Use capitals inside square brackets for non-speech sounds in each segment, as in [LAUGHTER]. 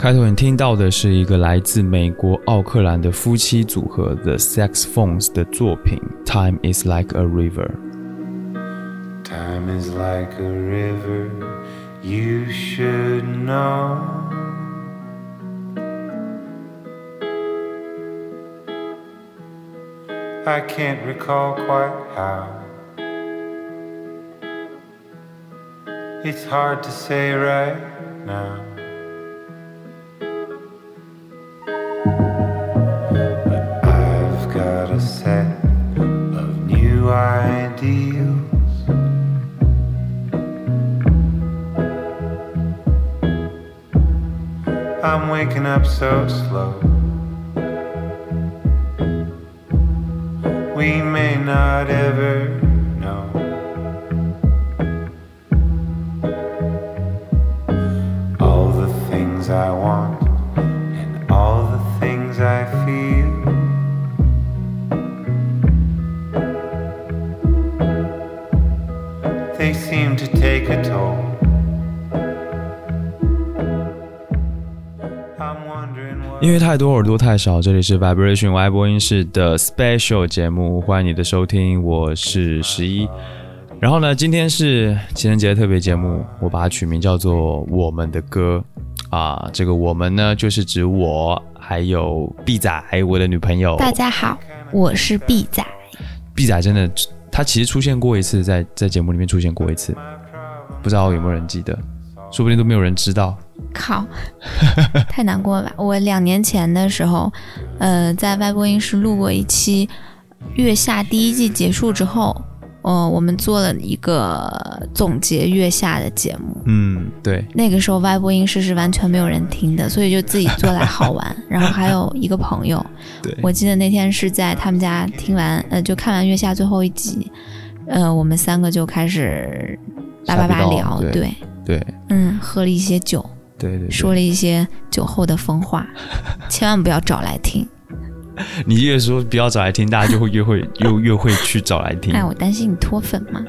开头你听到的是一个来自美国奥克兰的夫妻组合 The Saxophones 的作品《Time Is Like a River》。 Time is like a river, you should know. I can't recall quite how. It's hard to say right now. 多太少，这里是 Vibration Y 播音室的 Special 节目，欢迎你的收听，我是十一。然后呢，今天是情人节特别节目，我把它取名叫做《我们的歌》啊。这个我们呢，就是指我还有 B 仔，还有我的女朋友。大家好，我是 B 仔。B 仔真的，他其实出现过一次，在在节目里面出现过一次，不知道有没有人记得，说不定都没有人知道。靠，[LAUGHS] 太难过了吧！我两年前的时候，呃，在外播音室录过一期《月下》第一季结束之后，呃，我们做了一个总结《月下》的节目。嗯，对，那个时候外播音室是完全没有人听的，所以就自己做来好玩。[LAUGHS] 然后还有一个朋友，对，我记得那天是在他们家听完，呃，就看完《月下》最后一集，呃，我们三个就开始叭叭叭聊，对对，对嗯，喝了一些酒。对对对，说了一些酒后的疯话，[LAUGHS] 千万不要找来听。你越说不要找来听，大家就会越会 [LAUGHS] 又越会去找来听。哎，我担心你脱粉嘛。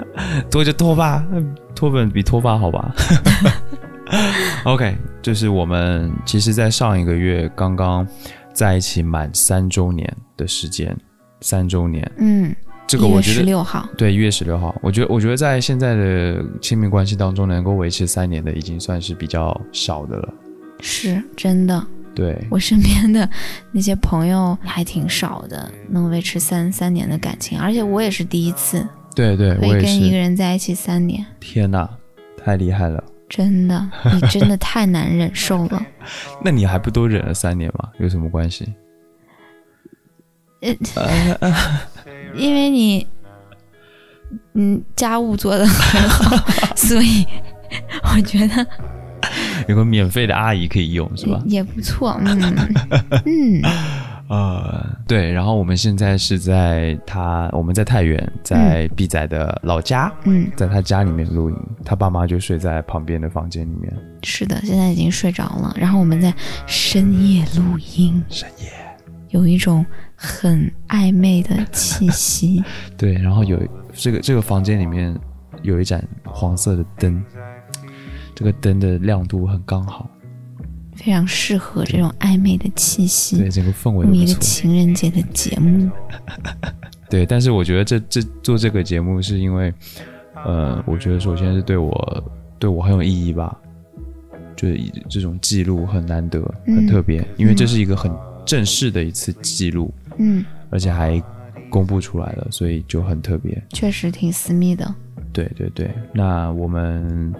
脱就脱吧，脱粉比脱发好吧？[LAUGHS] OK，就是我们其实，在上一个月刚刚在一起满三周年的时间，三周年，嗯，这个我觉得六号，对，一月十六号，我觉得我觉得在现在的亲密关系当中，能够维持三年的，已经算是比较少的了。是真的。对，我身边的那些朋友还挺少的，能维持三三年的感情，而且我也是第一次对对，我也跟一个。人在一起三年，天哪，太厉害了！真的，你真的太难忍受了。[LAUGHS] 那你还不都忍了三年吗？有什么关系？[LAUGHS] 因为你，嗯，家务做的很好，[LAUGHS] 所以我觉得 [LAUGHS] 有个免费的阿姨可以用，是吧？也不错。嗯嗯，[LAUGHS] 呃，对，然后我们现在是在他，我们在太原，在 B 仔的老家，嗯，在他家里面录音，他爸妈就睡在旁边的房间里面。是的，现在已经睡着了。然后我们在深夜录音，深夜，有一种很暧昧的气息。[LAUGHS] 对，然后有这个这个房间里面有一盏黄色的灯，这个灯的亮度很刚好，非常适合这种暧昧的气息对，，整个氛围都录一个。情人节的节目。[LAUGHS] 对，但是我觉得这这做这个节目是因为，呃，我觉得首先是对我对我很有意义吧，就是以这种记录很难得，很嗯特别，因为这是一个很正式的一次记录，嗯，而且还公布出来了，所以就很特别。确实挺私密的。对对对，那我们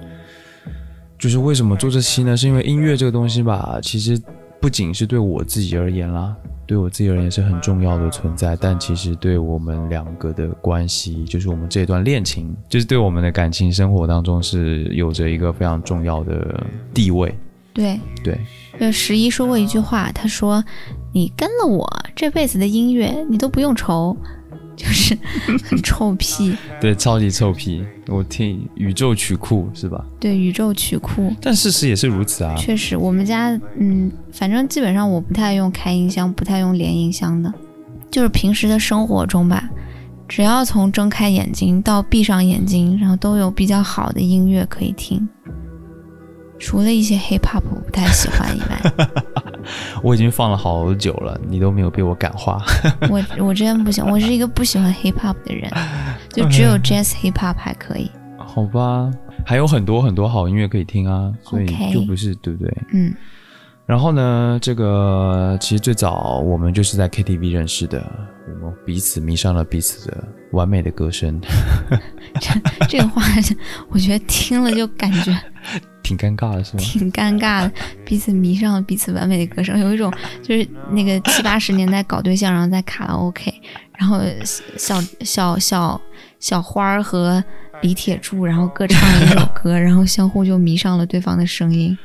就是为什么做这期呢？是因为音乐这个东西吧，其实不仅是对我自己而言啦，对我自己而言是很重要的存在，但其实对我们两个的关系，就是我们这段恋情，就是对我们的感情生活当中是有着一个非常重要的地位。对，对，就十一说过一句话，他说：“你跟了我这辈子的音乐，你都不用愁。”就是很 [LAUGHS] 臭屁，对，超级臭屁，我听宇宙曲库是吧？对宇宙曲库。但事实也是如此啊。确实，我们家嗯，反正基本上我不太用开音箱，不太用连音箱的，就是平时的生活中吧，只要从睁开眼睛到闭上眼睛，然后都有比较好的音乐可以听。除了一些 hip hop 我不太喜欢以外，[LAUGHS] 我已经放了好久了，你都没有被我感化。[LAUGHS] 我我真不行，我是一个不喜欢 hip hop 的人，就只有 jazz hip hop 还可以。好吧，还有很多很多好音乐可以听啊，所以就不是对不对？嗯，然后呢，这个其实最早我们就是在 KTV 认识的，我们彼此迷上了彼此的完美的歌声，[LAUGHS] 这个话我觉得听了就感觉 [LAUGHS] 挺尴尬的是吗？挺尴尬的，彼此迷上了彼此完美的歌声，有一种就是那个七八十年代搞对象，然后在卡拉 OK，然后小小小小花儿和李铁柱，然后各唱一首歌，然后相互就迷上了对方的声音，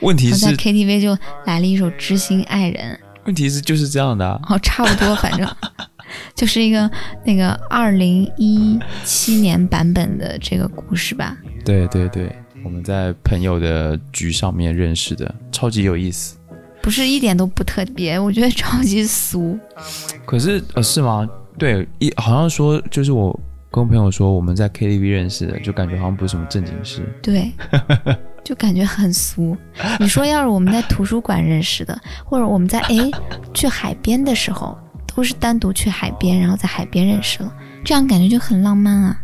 问题是在是，KTV 就来了一首《知心爱人》，问题是就是这样的、啊。哦，差不多，反正 [LAUGHS] 就是一个那个二零一七年版本的这个故事吧。对对对，我们在朋友的局上面认识的，超级有意思。不是一点都不特别，我觉得超级俗。可是呃，是吗？对，一好像说就是我跟朋友说我们在 KTV 认识的，就感觉好像不是什么正经事。对，[LAUGHS] 就感觉很俗。你说要是我们在图书馆认识的，[LAUGHS] 或者我们在诶去海边的时候，都是单独去海边，然后在海边认识了，这样感觉就很浪漫啊。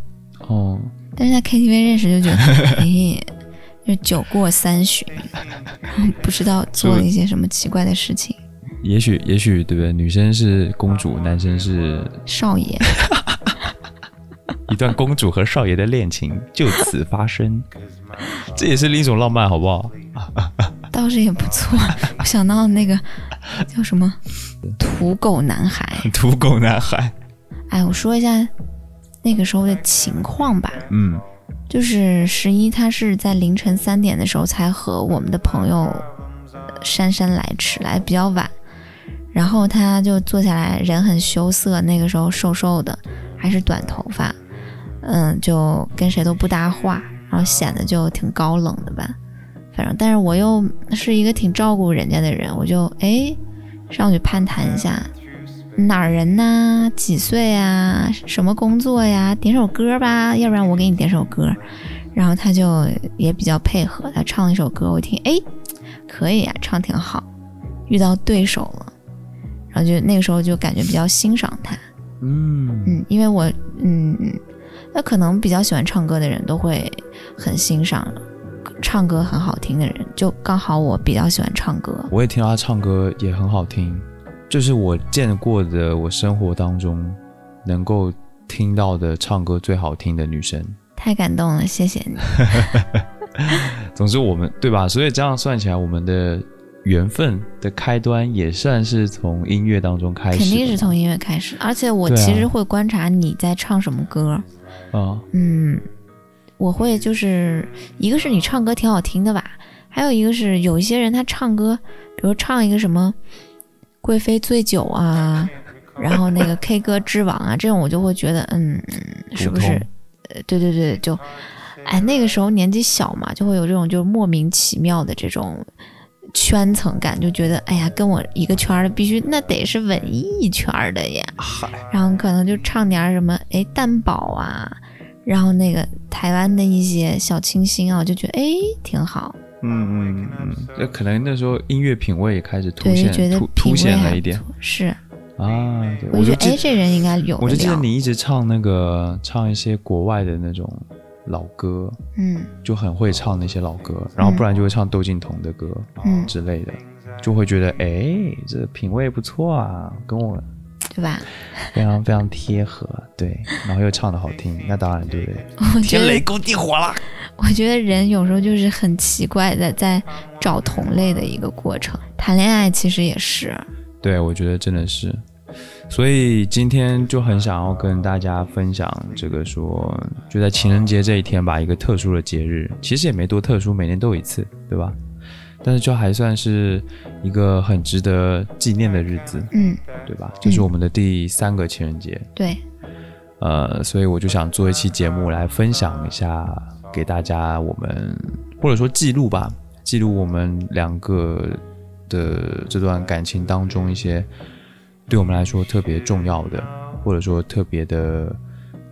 哦，但是在 KTV 认识就觉得，[LAUGHS] 哎，就酒过三巡，然 [LAUGHS] 后不知道做了一些什么奇怪的事情。也许也许对不对？女生是公主，男生是少爷，一段公主和少爷的恋情就此发生，[LAUGHS] 这也是另一种浪漫，好不好？[LAUGHS] 倒是也不错。[LAUGHS] 我想到那个叫什么土狗男孩。土狗男孩，哎，我说一下那个时候的情况吧。嗯就是十一，他是在凌晨三点的时候才和我们的朋友呃姗姗来迟，来得比较晚。然后他就坐下来，人很羞涩，那个时候瘦瘦的，还是短头发，嗯，就跟谁都不搭话，然后显得就挺高冷的吧。反正，但是我又是一个挺照顾人家的人，我就哎上去攀谈一下，哪儿人呐？几岁啊？什么工作呀？点首歌吧，要不然我给你点首歌。然后他就也比较配合，他唱了一首歌，我一听，哎，可以啊、唱挺好。遇到对手了，然后就那个时候就感觉比较欣赏他，嗯嗯，因为我，嗯，那可能比较喜欢唱歌的人都会很欣赏唱歌很好听的人，就刚好我比较喜欢唱歌，我也听到他唱歌也很好听，就是我见过的我生活当中能够听到的唱歌最好听的女生。太感动了，谢谢你。[LAUGHS] 总之，我们对吧？所以这样算起来，我们的缘分的开端也算是从音乐当中开始，肯定是从音乐开始，而且我其实会观察你在唱什么歌，啊，嗯，我会就是一个是你唱歌挺好听的吧，还有一个是有一些人他唱歌，比如唱一个什么《贵妃醉酒》啊，[LAUGHS] 然后那个 K 歌之王啊，这种我就会觉得，嗯，是不是？呃，对对对，就，哎，那个时候年纪小嘛，就会有这种就是莫名其妙的这种圈层感，就觉得哎呀，跟我一个圈儿的必须那得是文艺圈儿的呀，然后可能就唱点什么哎蛋堡啊，然后那个台湾的一些小清新啊，我就觉得哎挺好，嗯嗯嗯，这可能那时候音乐品味也开始凸显觉得凸凸显了一点。是，啊。对，我就觉得哎，这人应该有我就记得，你一直唱那个唱一些国外的那种老歌，嗯。就很会唱那些老歌，然后不然就会唱窦靖童的歌嗯，之类的，就会觉得哎，这品味不错啊，跟我对吧？非常非常贴合，对，然后又唱的好听，那当然对不对？我觉得攻地火了。我觉得人有时候就是很奇怪的，在找同类的一个过程。谈恋爱其实也是，对，我觉得真的是，所以今天就很想要跟大家分享这个说，就在情人节这一天吧，一个特殊的节日，其实也没多特殊，每年都有一次，对吧？但是就还算是一个很值得纪念的日子，嗯，对吧？就是我们的第三个情人节，对，呃，所以我就想做一期节目来分享一下，给大家我们或者说记录吧，记录我们两个的这段感情当中一些对我们来说特别重要的，或者说特别的，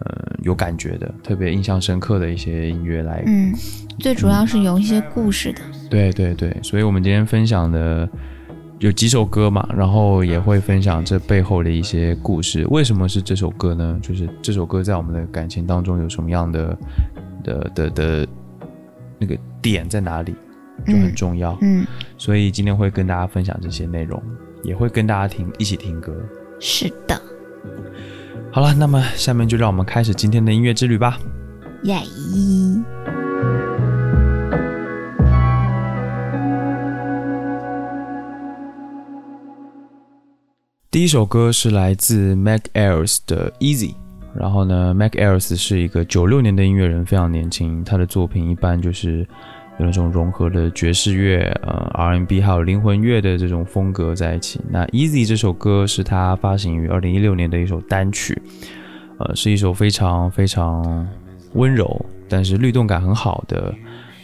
呃，有感觉的、特别印象深刻的一些音乐来。嗯，最主要是有一些故事的。对对对，所以我们今天分享的有几首歌嘛，然后也会分享这背后的一些故事。为什么是这首歌呢？就是这首歌在我们的感情当中有什么样的的的的那个点在哪里，就很重要。嗯，所以今天会跟大家分享这些内容，也会跟大家听一起听歌。是的，好了，那么下面就让我们开始今天的音乐之旅吧。耶！第一首歌是来自 Mac Ayres 的 Easy。然后呢，Mac Ayres 是一个九六年的音乐人，非常年轻。他的作品一般就是有那种融合了爵士乐、呃 R&B 还有灵魂乐的这种风格在一起。那 Easy 这首歌是他发行于二零一六年的一首单曲，呃，是一首非常非常温柔，但是律动感很好的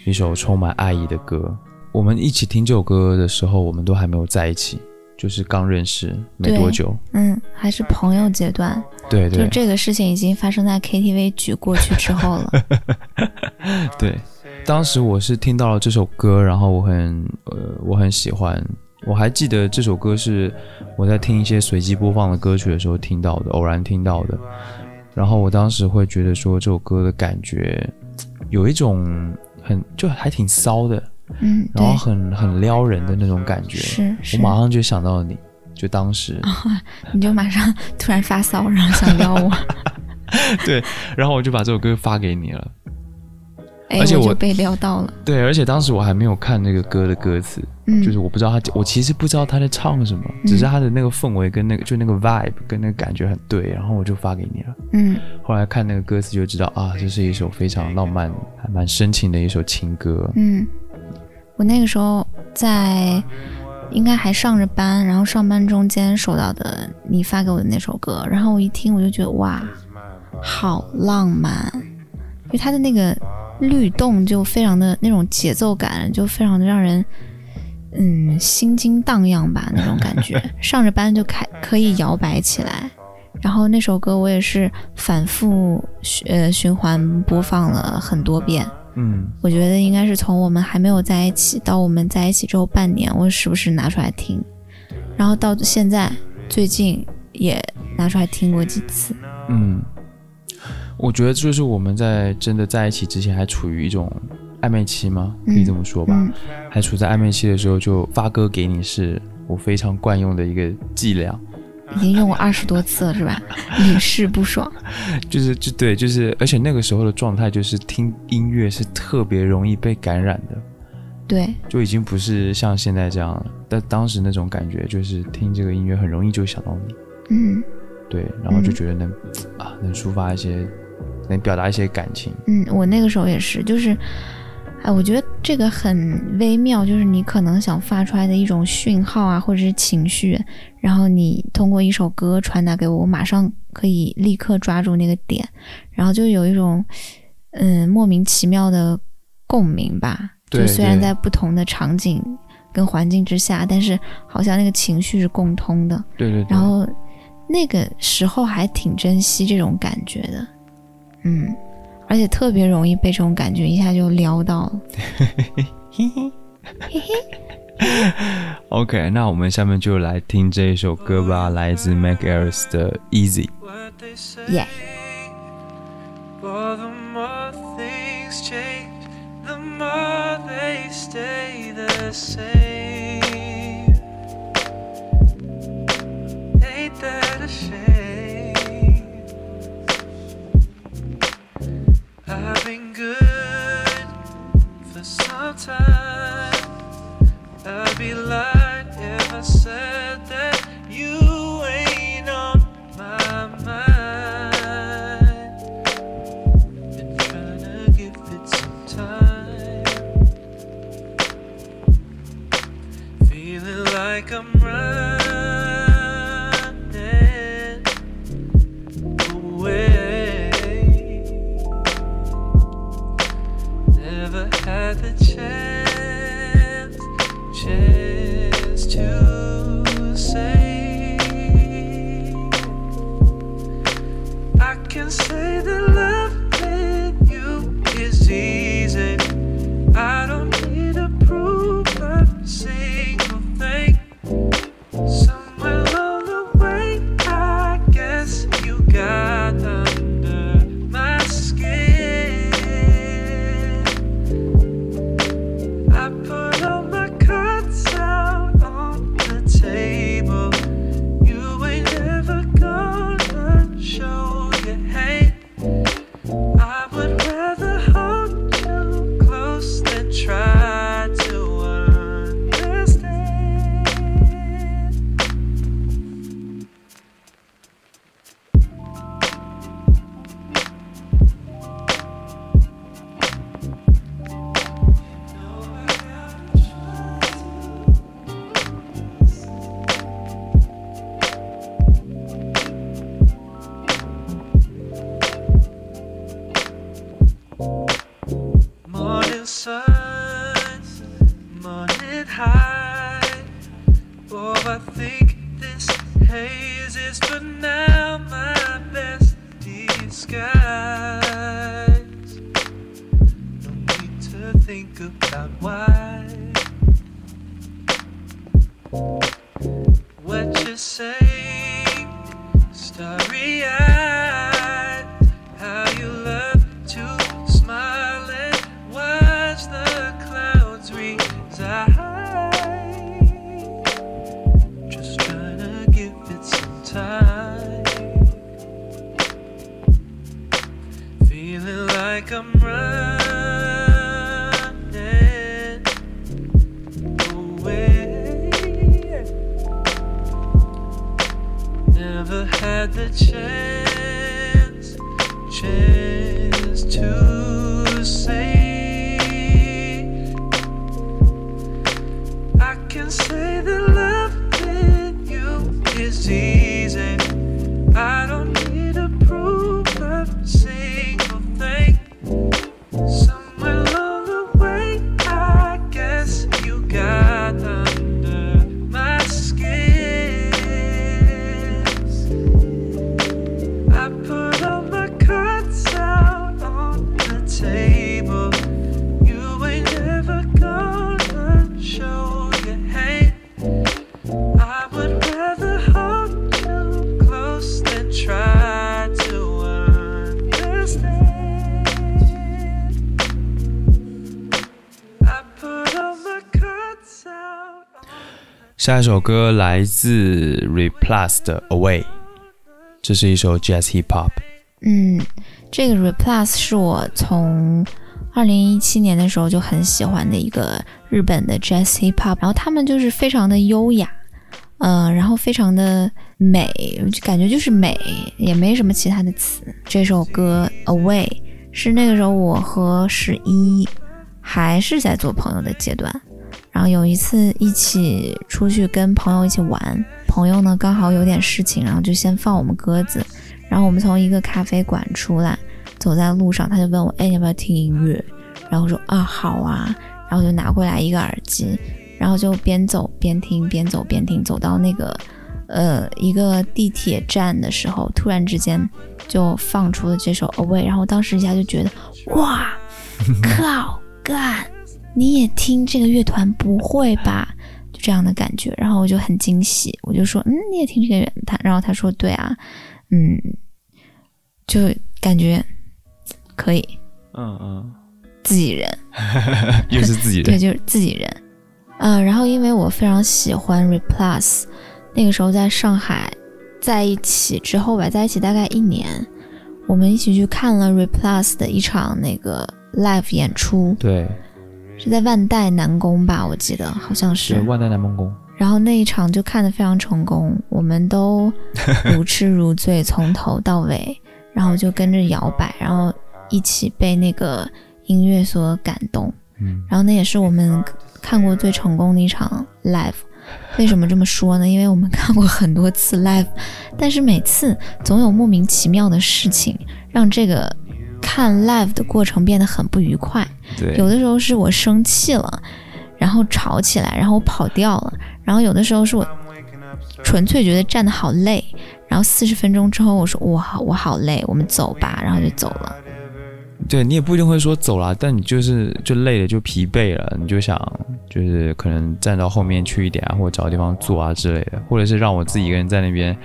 一首充满爱意的歌。我们一起听这首歌的时候，我们都还没有在一起，就是刚认识没多久。嗯，还是朋友阶段，对对就这个事情已经发生在 KTV 局过去之后了。[LAUGHS] 对，当时我是听到了这首歌，然后我很呃我很喜欢。我还记得这首歌是我在听一些随机播放的歌曲的时候听到的，偶然听到的。然后我当时会觉得说这首歌的感觉有一种很就还挺骚的，嗯，然后，很很撩人的那种感觉。是是我，马上就想到了你，就当时，[LAUGHS] 你就马上突然发骚，然后想撩我，[LAUGHS] 对，然后我就把这首歌发给你了。哎，而且我被撩到了。对，而且当时我还没有看那个歌的歌词，嗯，就是我不知道他，我其实不知道他在唱什么，只是他的那个氛围跟那个就那个 vibe 跟那个感觉很对，然后我就发给你了。嗯后来看那个歌词就知道啊，这是一首非常浪漫、还蛮深情的一首情歌。嗯，我那个时候在应该还上着班，然后上班中间收到的你发给我的那首歌，然后我一听我就觉得哇，好浪漫，因为他的那个律动就非常的那种节奏感，就非常的让人嗯心惊荡漾吧那种感觉，[LAUGHS] 上着班就开可以摇摆起来。然后那首歌我也是反复循呃循环播放了很多遍，嗯，我觉得应该是从我们还没有在一起到我们在一起之后半年，我时不时拿出来听，然后到现在最近也拿出来听过几次。嗯，我觉得就是我们在真的在一起之前还处于一种暧昧期吗？可以这么说吧？嗯还处在暧昧期的时候，就发歌给你是我非常惯用的一个伎俩。已经用过二十多次了，是吧？[LAUGHS] 屡试不爽。就是就对，就是而且那个时候的状态就是听音乐是特别容易被感染的，对，就已经不是像现在这样了。但当时那种感觉就是听这个音乐很容易就想到你，嗯对，然后就觉得能、啊能抒发一些，能表达一些感情。嗯，我那个时候也是，就是，哎，我觉得这个很微妙，就是你可能想发出来的一种讯号啊，或者是情绪，然后你通过一首歌传达给我，我马上可以立刻抓住那个点，然后就有一种嗯莫名其妙的共鸣吧。对就虽然在不同的场景跟环境之下，但是好像那个情绪是共通的。对对对，然后那个时候还挺珍惜这种感觉的，嗯，而且特别容易被这种感觉一下就撩到了。OK，那我们下面就来听这一首歌吧，来自 Mac Ayres 的 Easy。what they say. Yeah. For the more things change, the more they stay the same. Ain't that a shame? I've been good for some time. I'd be lying if I said that 下一首歌来自 Replus 的 Away，这是一首 Jazz Hip Hop。嗯，这个 Replus 是我从二零一七年的时候就很喜欢的一个日本的 Jazz Hip Hop，然后他们就是非常的优雅，嗯、然后非常的美，就感觉就是美，也没什么其他的词。这首歌 Away 是那个时候我和十一还是在做朋友的阶段，然后有一次一起出去跟朋友一起玩，朋友呢刚好有点事情，然后就先放我们鸽子。然后我们从一个咖啡馆出来，走在路上，他就问我：“哎，你要不要听音乐？”然后我说：“啊，好啊。”然后就拿过来一个耳机，然后就边走边听，边走边听，走到那个呃一个地铁站的时候，突然之间就放出了这首《Away》，然后当时一下就觉得哇，靠干，你也听这个乐团？不会吧？就这样的感觉，然后我就很惊喜，我就说：“嗯，你也听这个乐团？”然后他说：“对啊。”嗯，就感觉可以嗯嗯，自己人，[LAUGHS] 又是自己人对，就是自己人。嗯，然后因为我非常喜欢 Replus，那个时候在上海在一起之后吧，在一起大概一年，我们一起去看了 Replus 的一场那个 live 演出，对，是在万代南宫吧，我记得好像是是。万代南梦宫。然后那一场就看得非常成功，我们都 [LAUGHS] 如痴如醉，从头到尾，然后就跟着摇摆，然后一起被那个音乐所感动。嗯，然后那也是我们看过最成功的一场 live。为什么这么说呢？因为我们看过很多次 live，但是每次总有莫名其妙的事情让这个看 live 的过程变得很不愉快。对，有的时候是我生气了，然后吵起来，然后我跑掉了，然后有的时候是我纯粹觉得站得好累，然后四十分钟之后我说我好我好累，我们走吧，然后就走了。对你也不一定会说走啦，但你就是就累了，就疲惫了，你就想就是可能站到后面去一点啊，或者找个地方坐啊之类的，或者是让我自己一个人在那边，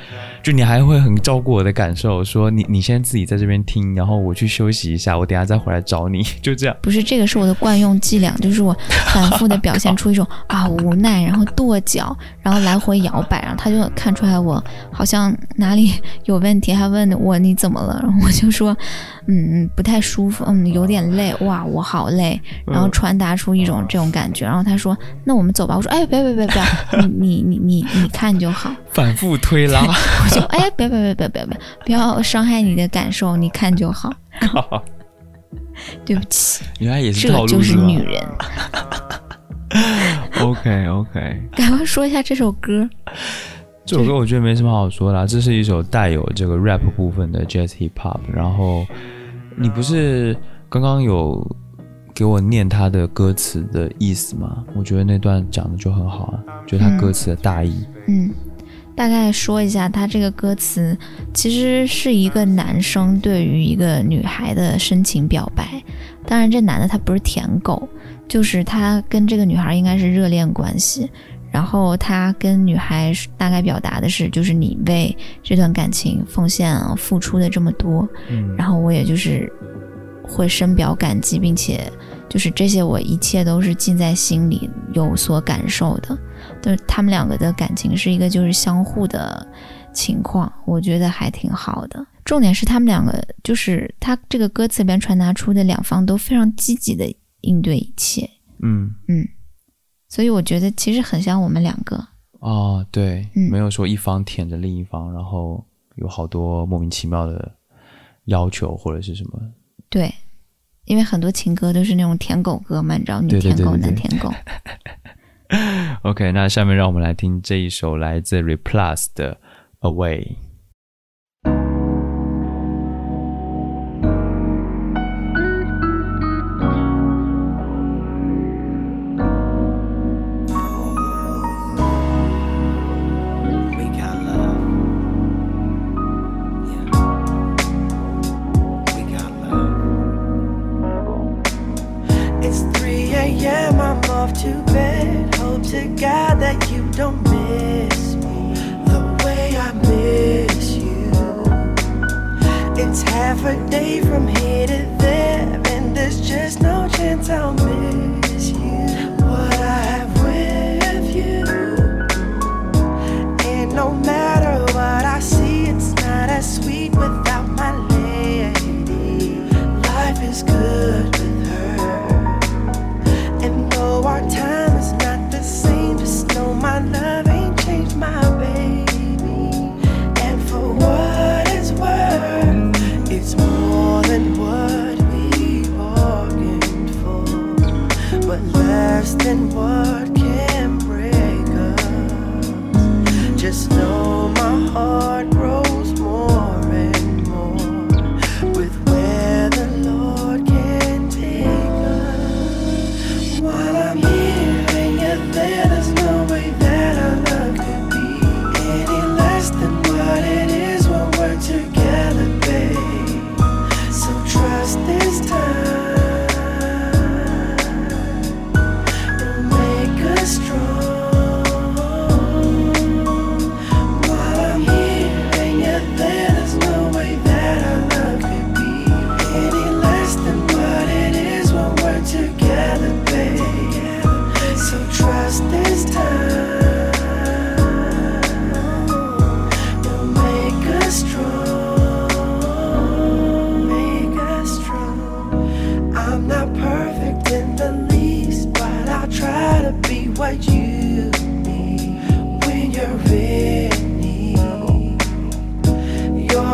就你还会很照顾我的感受，说你你先自己在这边听，然后我去休息一下，我等下再回来找你，[LAUGHS] 就这样。不是这个是我的惯用伎俩，就是我反复的表现出一种啊无奈，然后跺脚，然后来回摇摆，然后他就看出来我好像哪里有问题，还问我你怎么了，然后我就说嗯嗯不太舒服，嗯有点累，哇我好累，然后传达出一种这种感觉，然后他说那我们走吧，我说哎别别别别，[LAUGHS] 你你你你你看就好，反复推拉，[LAUGHS] 我就哎别别别别别别不要伤害你的感受，你看就好，[LAUGHS] 对不起，原来也是套路这就是女人。OK OK，赶快说一下这首歌。这首歌我觉得没什么好说的啊，这是一首带有这个 rap 部分的 jazz hip hop。然后你不是刚刚有给我念他的歌词的意思吗？我觉得那段讲的就很好啊，就他歌词的大意。嗯，大概说一下，他这个歌词其实是一个男生对于一个女孩的深情表白。当然，这男的他不是舔狗，就是他跟这个女孩应该是热恋关系。然后他跟女孩大概表达的是，就是你为这段感情奉献啊付出的这么多，嗯然后我也就是会深表感激，并且就是这些我一切都是尽在心里有所感受的。就是他们两个的感情是一个就是相互的情况，我觉得还挺好的。重点是他们两个就是他这个歌词里边传达出的两方都非常积极的应对一切，嗯，嗯，所以我觉得其实很像我们两个，哦，对，嗯没有说一方舔着另一方，然后有好多莫名其妙的要求或者是什么。对。因为很多情歌都是那种舔狗歌嘛，你知道，女舔狗、男舔狗。[LAUGHS] OK，那下面让我们来听这一首来自 Replus 的 Away。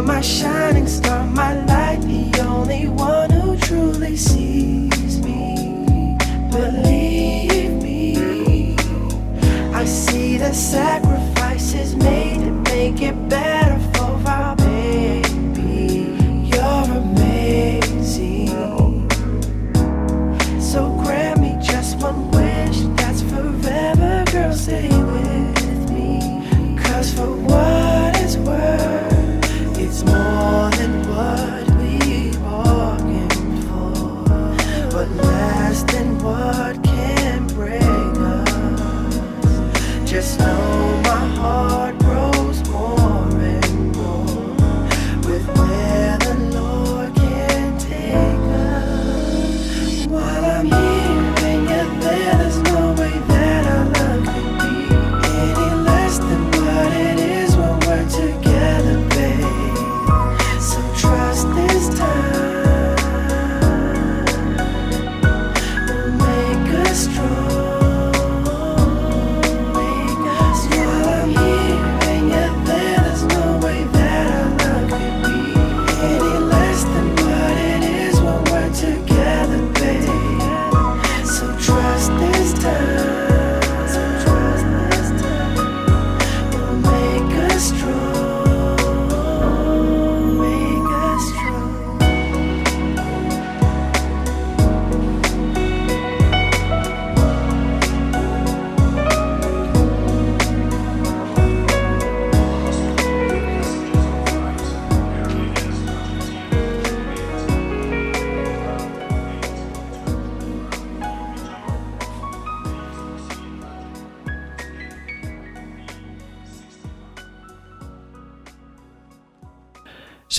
my shining star, my light, the only one who truly sees me. Believe me, I see the sacrifices made to make it better.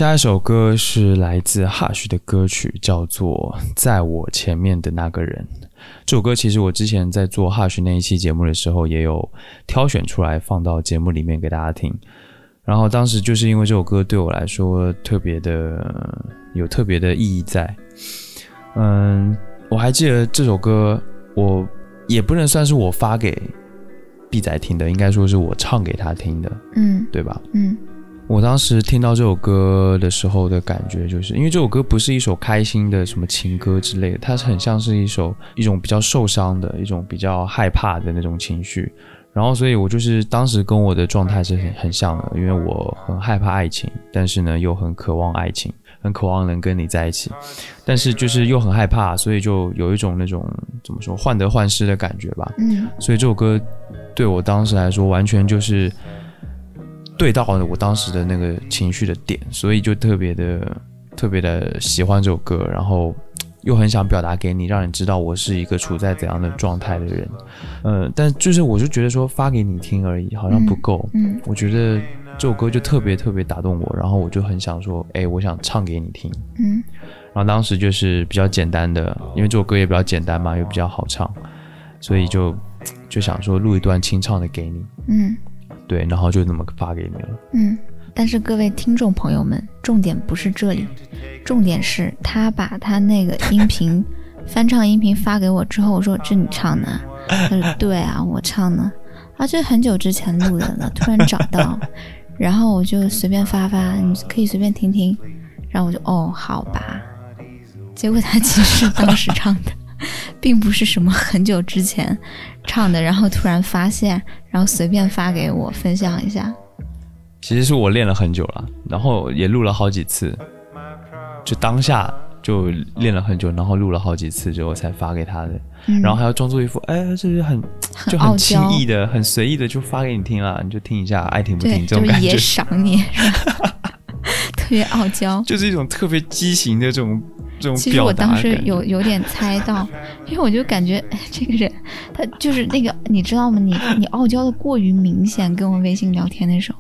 下一首歌是来自 Hush 的歌曲，叫做《在我前面的那个人》。这首歌其实我之前在做 Hush 那一期节目的时候，也有挑选出来放到节目里面给大家听。然后当时就是因为这首歌对我来说特别的有特别的意义在。嗯，我还记得这首歌，我也不能算是我发给 B 仔听的，应该说是我唱给他听的，嗯对吧？嗯我当时听到这首歌的时候的感觉，就是因为这首歌不是一首开心的什么情歌之类的，它是很像是一首一种比较受伤的一种比较害怕的那种情绪。然后，所以我就是当时跟我的状态是很很像的，因为我很害怕爱情，但是呢又很渴望爱情，很渴望能跟你在一起，但是就是又很害怕，所以就有一种那种怎么说患得患失的感觉吧。嗯所以这首歌对我当时来说，完全就是对到了我当时的那个情绪的点，所以就特别的特别的喜欢这首歌，然后又很想表达给你，让你知道我是一个处在怎样的状态的人。呃，但就是我就觉得说发给你听而已，好像不够。嗯我觉得这首歌就特别特别打动我，然后我就很想说，哎，我想唱给你听。嗯然后当时就是比较简单的，因为这首歌也比较简单嘛，又比较好唱，所以就就想说录一段清唱的给你，嗯对，然后就那么发给你了。嗯。但是各位听众朋友们，重点不是这里，重点是他把他那个音频翻唱音频发给我之后，我说这你唱的啊？他说对啊，我唱的啊，这很久之前录的了，突然找到，然后我就随便发发，你可以随便听听，然后我就哦好吧，结果他其实当时唱的，[LAUGHS] 并不是什么很久之前唱的，然后突然发现，然后随便发给我分享一下。其实是我练了很久了，然后也录了好几次，就当下就练了很久，然后录了好几次之后才发给他的，嗯、然后还要装作一副哎，这是很很就很，轻易的、很随意的就发给你听了，你就听一下，爱听不，听这种感觉，赏你，[LAUGHS] 特别傲娇。[LAUGHS] 就是一种特别畸形的这种这种其实我当时有有点猜到，因为我就感觉哎这个人他就是那个，你知道吗？你你傲娇的过于明显，跟我微信聊天的时候，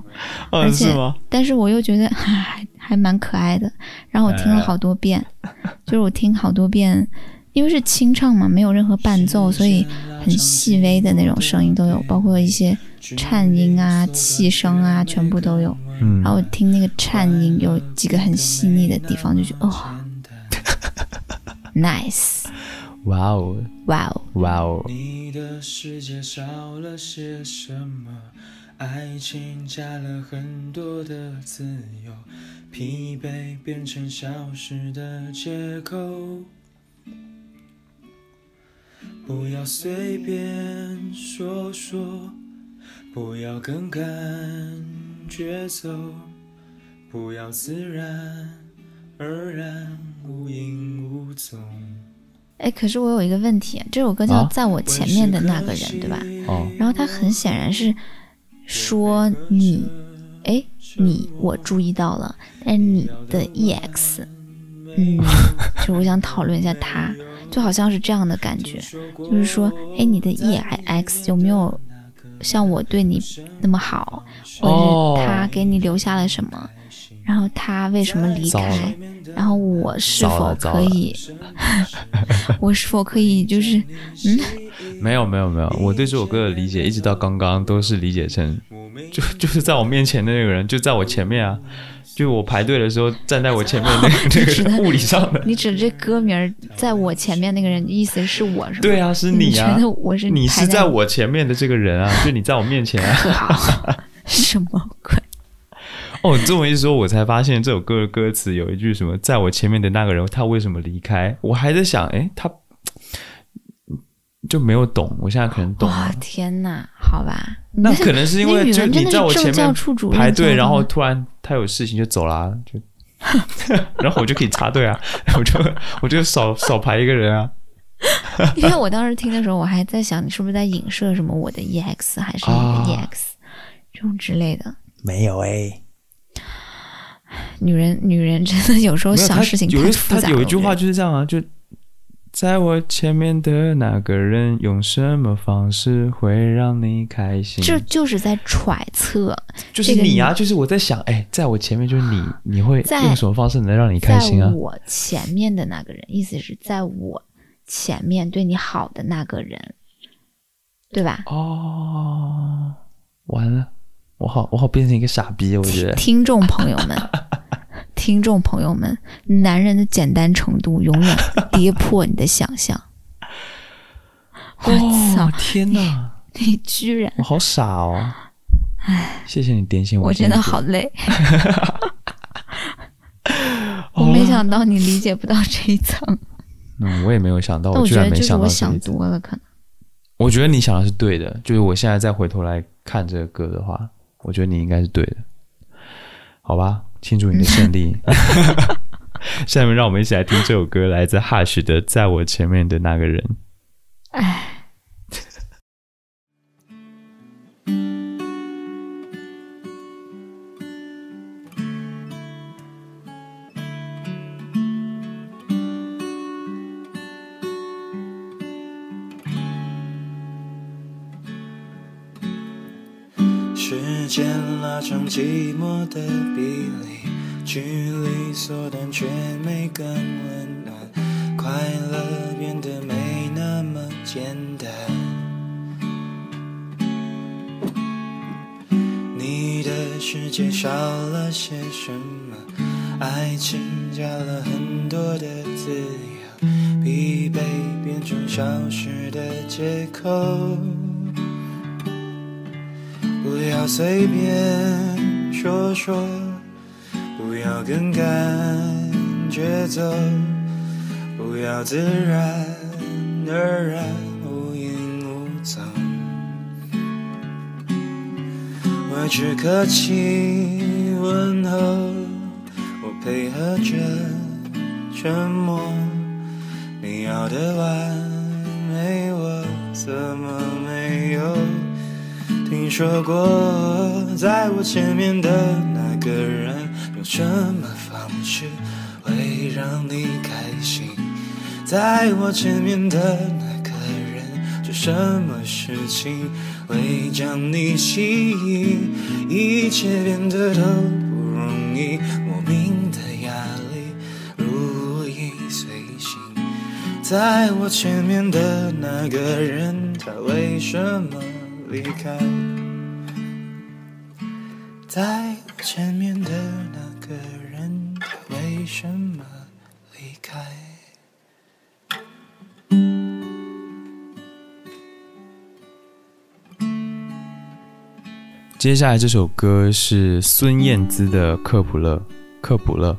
而嗯，且？但是我又觉得还还蛮可爱的。然后我听了好多遍，就是我听好多遍，因为是清唱嘛，没有任何伴奏，所以很细微的那种声音都有，包括一些颤音啊、气声啊，全部都有。嗯然后我听那个颤音有几个很细腻的地方，就觉得哦 [LAUGHS] nice，哇哦，哇哦，哇哦，你的世界少了些什么？爱情加了很多的自由，疲惫变成消失的借口。不要随便说说，不要跟感觉走，不要自然而然无影无踪。哎，可是我有一个问题，这首歌叫啊《在我前面的那个人》，对吧？哦，然后他很显然是说你，哎，你我注意到了，但是你的 ex，嗯，[LAUGHS] 就我想讨论一下他，就好像是这样的感觉，就是说，哎，你的 ex 有没有像我对你那么好，或哦者是他给你留下了什么，然后他为什么离开，然后我是否可以，[LAUGHS] 我是否可以就是，嗯，没有没有没有，我对这首歌的理解一直到刚刚都是理解成，就就是在我面前的那个人就在我前面啊，就我排队的时候站在我前面的那个 [LAUGHS] 那个人物理上的，你指这歌名在我前面那个人，意思是我是吗？对啊，是你啊。你排是在我前面的这个人啊，就你在我面前啊。[LAUGHS] 什么鬼？[LAUGHS] 哦，你这么一说，我才发现这首歌的歌词有一句什么，在我前面的那个人他为什么离开？我还在想，哎，他就没有懂，我现在可能懂哇了。天哪，好吧，[LAUGHS] 那可能是因为就你在我前面排队，然后突然他有事情就走啦，就，[LAUGHS] 然后我就可以插队啊，我就我就少少排一个人啊。因为我当时听的时候，我还在想，你是不是在影射什么我的 ex 还是你啊的 ex、这种之类的。没有哎、女人，女人真的有时候没有他想事情有一太复杂了。他有一句话就是这样啊，就在我前面的那个人用什么方式会让你开心？这就是在揣测，就是你啊，就是我在想，哎，在我前面就是你，你会用什么方式能让你开心啊？我前面的那个人，意思是在我前面对你好的那个人，对吧？哦，完了，我好，我好变成一个傻逼，我觉得。[LAUGHS] 听众朋友们，[LAUGHS] 听众朋友们，男人的简单程度永远跌破你的想象。[LAUGHS] 我操哦！天哪，你居然，我好傻哦！哎，谢谢你点醒我我真的好。累。我没想到你理解不到这一层，嗯，我也没有想到，但我觉居然没得就是我。想多了，可能。我觉得你想的是对的，就是我现在再回头来看这个歌的话，我觉得你应该是对的。好吧，庆祝你的胜利。[LAUGHS] 下面让我们一起来听这首歌，来自 Hush 的《在我前面的那个人》。唉，拉长寂寞的比例，距离缩短却没更温暖，快乐变得没那么简单。你的世界少了些什么？爱情加了很多的自由，疲惫变成消失的借口。不要随便说说，不要跟感觉走，不要自然而然无影无踪。我只客气问候，我配合着沉默。你要的完美，我怎么没有？说过，在我前面的那个人，用什么方式会让你开心？在我前面的那个人，做什么事情会将你吸引？一切变得都不容易，莫名的压力如影随形。在我前面的那个人，他为什么离开？在前面的那个人，为什么离开？接下来这首歌是孙燕姿的《克普勒》，克普勒。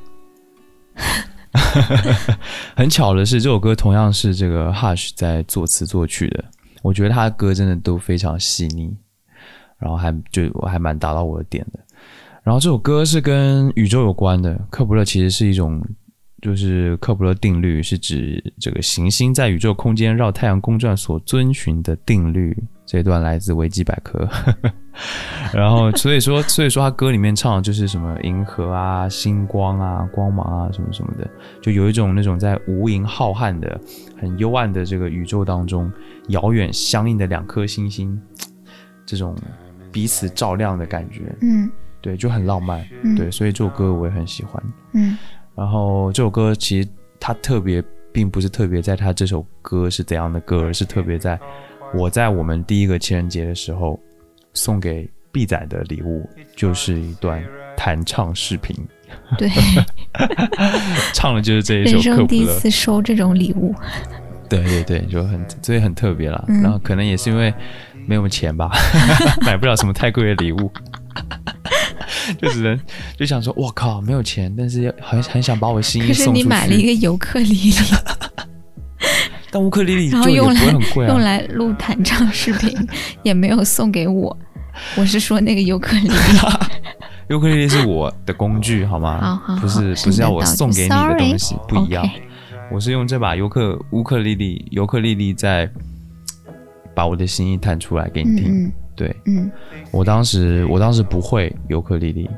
[LAUGHS] 很巧的是，这首歌同样是这个 Hush 在作词作曲的。我觉得他的歌真的都非常细腻，然后还就我还蛮达到我的点的。然后这首歌是跟宇宙有关的，克普勒其实是一种，就是克普勒定律，是指这个行星在宇宙空间绕太阳公转所遵循的定律。这一段来自维基百科。[LAUGHS] 然后所以说，所以说他歌里面唱的就是什么银河啊、星光啊、光芒啊什么什么的，就有一种那种在无垠浩瀚的、很幽暗的这个宇宙当中，遥远相应的两颗星星，这种彼此照亮的感觉，嗯对，就很浪漫。嗯对，所以这首歌我也很喜欢。嗯然后这首歌其实它特别，并不是特别在它这首歌是怎样的歌，而是特别在我在我们第一个情人节的时候送给毕仔的礼物，就是一段弹唱视频，[LAUGHS] 对，[LAUGHS] 唱的就是这一首人《。生第一次收这种礼物，对对对，就很所以很特别啦。嗯然后可能也是因为没有钱吧，[LAUGHS] 买不了什么太贵的礼物。就只能就想说，我靠，没有钱，但是很很想把我心意可是你送出去。买了一个尤克里里，但乌克丽丽就也不然后用来会很贵啊。用来录弹唱视频，也没有送给我。我是说那个尤克里里，尤克里里是我的工具，好吗？好好好，不是是不是要我送给你的东西不一样。我是用这把尤克乌克丽丽尤克丽丽在把我的心意弹出来给你听。嗯对嗯我当时我当时不会尤克里里，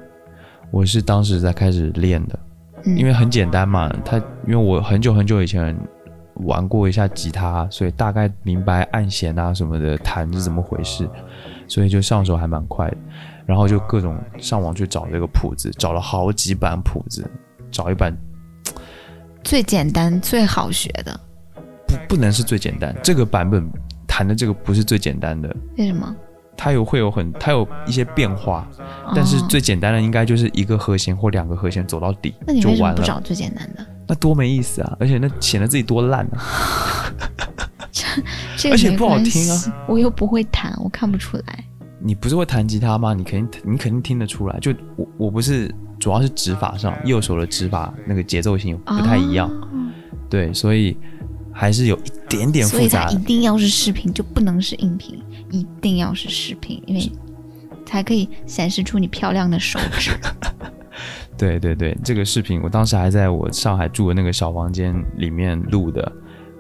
我是当时在开始练的，嗯，因为很简单嘛。它因为我很久很久以前玩过一下吉他，所以大概明白按弦啊什么的弹是怎么回事，所以就上手还蛮快的。然后就各种上网去找这个谱子，找了好几版谱子，找一版最简单、最好学的，不不能是最简单，这个版本弹的这个不是最简单的，为什么？它有会有很它有一些变化，但是哦最简单的应该就是一个和弦或两个和弦走到底那你为什么就完了，不找最简单的？那多没意思啊！而且那显得自己多烂啊！这 [LAUGHS] 个而且不好听啊，我又不会弹，我看不出来。你不是会弹吉他吗？你肯定你肯定听得出来。就我我不是主要是指法上，右手的指法那个节奏性不太一样，哦对，所以还是有一点点所以它复杂一。定要是视频，就不能是音频，一定要是视频，因为才可以显示出你漂亮的手指。[LAUGHS] 对对对，这个视频我当时还在我上海住的那个小房间里面录的，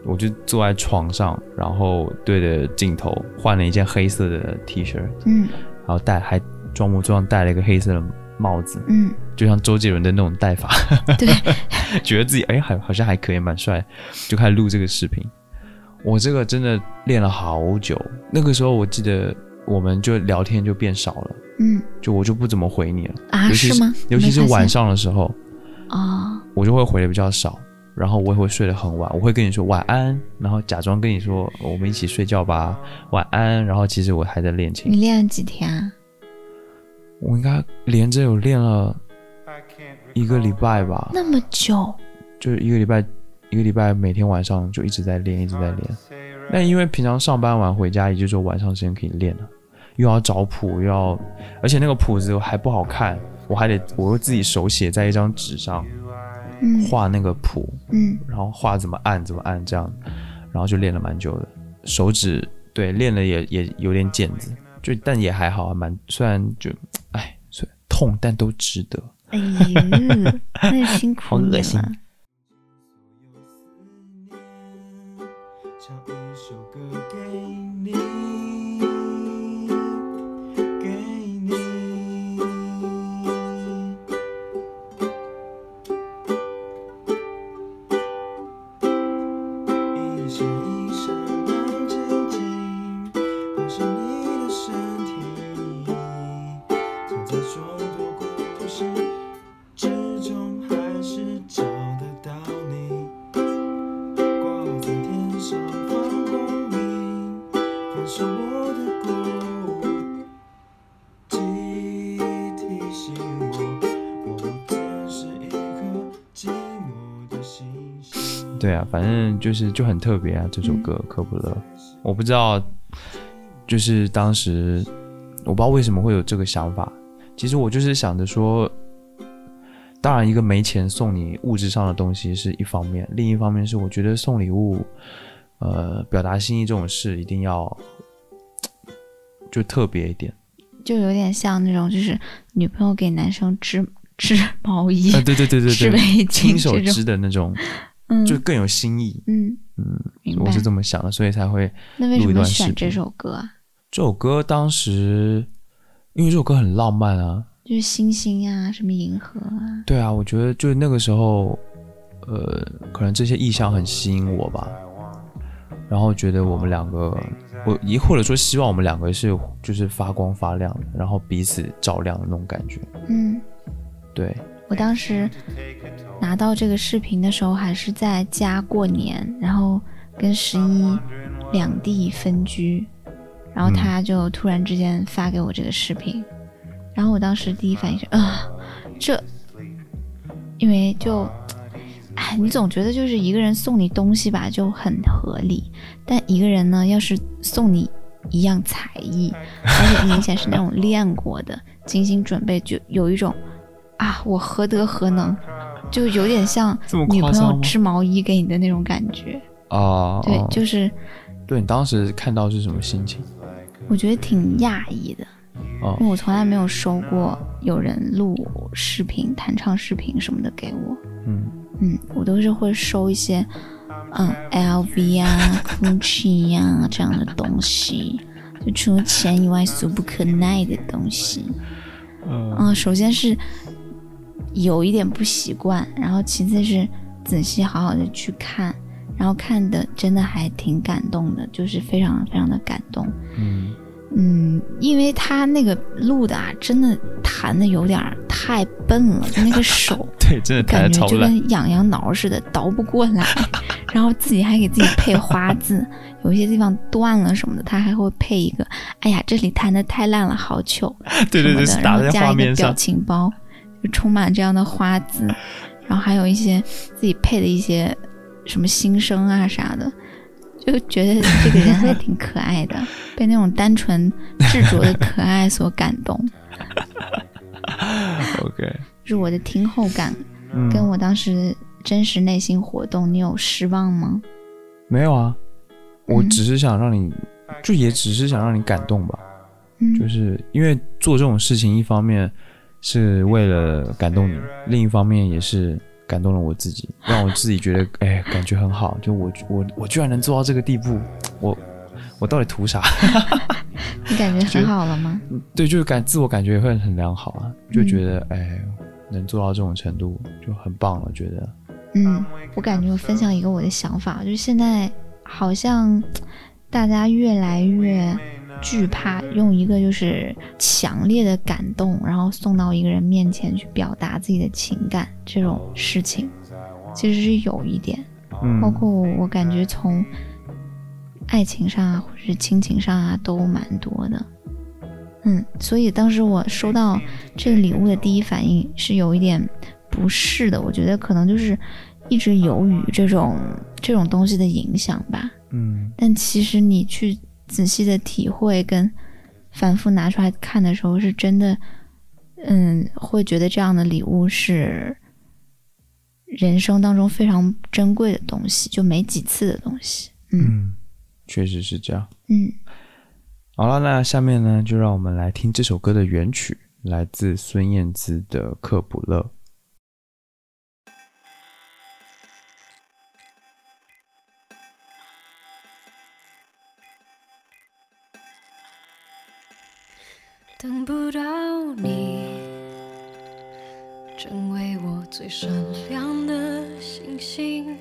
我就坐在床上，然后对着镜头换了一件黑色的 T 恤，嗯。然后戴还装模作样戴了一个黑色的帽子，嗯，就像周杰伦的那种戴法，对，[LAUGHS] 觉得自己哎还好像还可以蛮帅，就开始录这个视频。我这个真的练了好久，那个时候我记得我们就聊天就变少了，嗯。就我就不怎么回你了，啊，尤其是吗？尤其是晚上的时候，哦，我就会回的比较少，然后我也会睡得很晚，我会跟你说晚安，然后假装跟你说我们一起睡觉吧，晚安，然后其实我还在练琴你，练了几天啊？我应该连着有练了一个礼拜吧，那么久？就是一个礼拜，一个礼拜每天晚上就一直在练，一直在练。那因为平常上班晚回家，也就是说晚上时间可以练了，又要找谱，又要，而且那个谱子还不好看，我还得我又自己手写在一张纸上嗯画那个谱，嗯，然后画怎么按怎么按这样，然后就练了蛮久的，手指对练了也也有点茧子，就但也还好，还蛮虽然就哎，虽然痛但都值得。哎呦，那辛苦你好恶心了。唱一首歌给你，给对啊，反正就是就很特别啊，这首歌《科普勒》，我不知道，就是当时我不知道为什么会有这个想法。其实我就是想着说，当然一个没钱送你物质上的东西是一方面，另一方面是我觉得送礼物，呃，表达心意这种事一定要就特别一点。就有点像那种，就是女朋友给男生织织毛衣、啊，对对对对对，织围巾亲手，织的那种，嗯就更有新意。嗯嗯，我是这么想的，所以才会那为什么选这首歌啊？这首歌当时，因为这首歌很浪漫啊，就是星星啊，什么银河啊，对啊，我觉得就是那个时候，呃，可能这些意象很吸引我吧，然后觉得我们两个，我也或者说希望我们两个是就是发光发亮的，然后彼此照亮的那种感觉，嗯，对，我当时拿到这个视频的时候，还是在家过年，然后跟十一两地分居，然后嗯他就突然之间发给我这个视频，然后我当时第一反应是啊，这，因为就，哎，你总觉得就是一个人送你东西吧就很合理，但一个人呢，要是送你一样才艺，而且明显是那种练过的、精心准备，就有一种啊，我何德何能，就有点像女朋友织毛衣给你的那种感觉。啊，对，哦就是对你当时看到是什么心情？我觉得挺讶异的，哦因为我从来没有收过有人录视频、弹唱视频什么的给我。嗯，嗯，我都是会收一些，嗯，LV 啊、[LAUGHS] GUCCI 呀、这样的东西，就除了钱以外俗不可耐的东西。呃嗯，首先是有一点不习惯，然后其次是仔细好好的去看，然后看的真的还挺感动的，就是非常非常的感动。嗯嗯，因为他那个录的啊，真的弹的有点儿太笨了，就那个手 [LAUGHS] 对，真的感觉就。跟痒痒挠似的，倒不过来，[LAUGHS] 然后自己还给自己配花字，有一些地方断了什么的，他还会配一个，哎呀，这里弹的太烂了，好糗，[LAUGHS] 对对对，然是打在后加一个表画面上。情包，就充满这样的花字，然后还有一些自己配的一些什么心声啊啥的，就觉得这个人还挺可爱的，[LAUGHS] 被那种单纯执着的可爱所感动，OK，就是我的听后感嗯，跟我当时真实内心活动，你有失望吗？没有啊，我嗯。只是想让你，就也只是想让你感动吧。嗯，就是因为做这种事情，一方面是为了感动你，另一方面也是感动了我自己，[LAUGHS] 让我自己觉得哎，感觉很好。就我我我居然能做到这个地步，我我到底图啥？[LAUGHS] 你感觉很好了吗？对，就是感自我感觉也会很良好啊，就嗯觉得、哎，能做到这种程度就很棒了，觉得嗯，我感觉我分享一个我的想法，就是现在好像大家越来越惧怕用一个就是强烈的感动，然后送到一个人面前去表达自己的情感这种事情，其实是有一点，包括我感觉从爱情上啊，或者是亲情上啊，都蛮多的。嗯，所以当时我收到这个礼物的第一反应是有一点不适的，我觉得可能就是一直由于这种这种东西的影响吧。嗯但其实你去仔细的体会跟反复拿出来看的时候，是真的，嗯，会觉得这样的礼物是人生当中非常珍贵的东西，就没几次的东西。嗯嗯，确实是这样。嗯，好了，那下面呢，就让我们来听这首歌的原曲，来自孙燕姿的《克卜勒》。等不到你，成为我最闪亮的星星。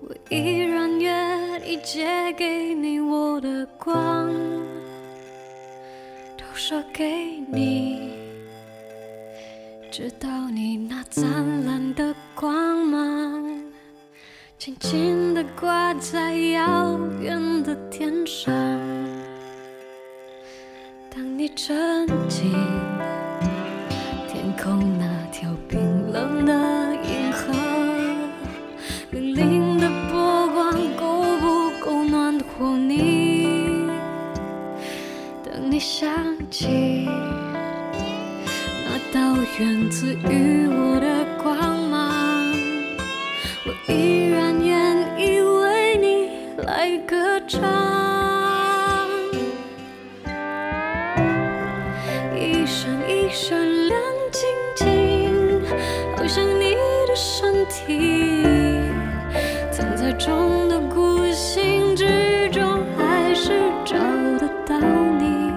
我依然愿意借给你我的光，投射给你，直到你那灿烂的光芒，轻轻地挂在遥远的天上。沉浸天空那条冰冷的银河，粼粼的波光够不够暖和你？等你想起那道源自于我的光芒，我依然愿意为你来歌唱。中的孤星之中，还是找得到你，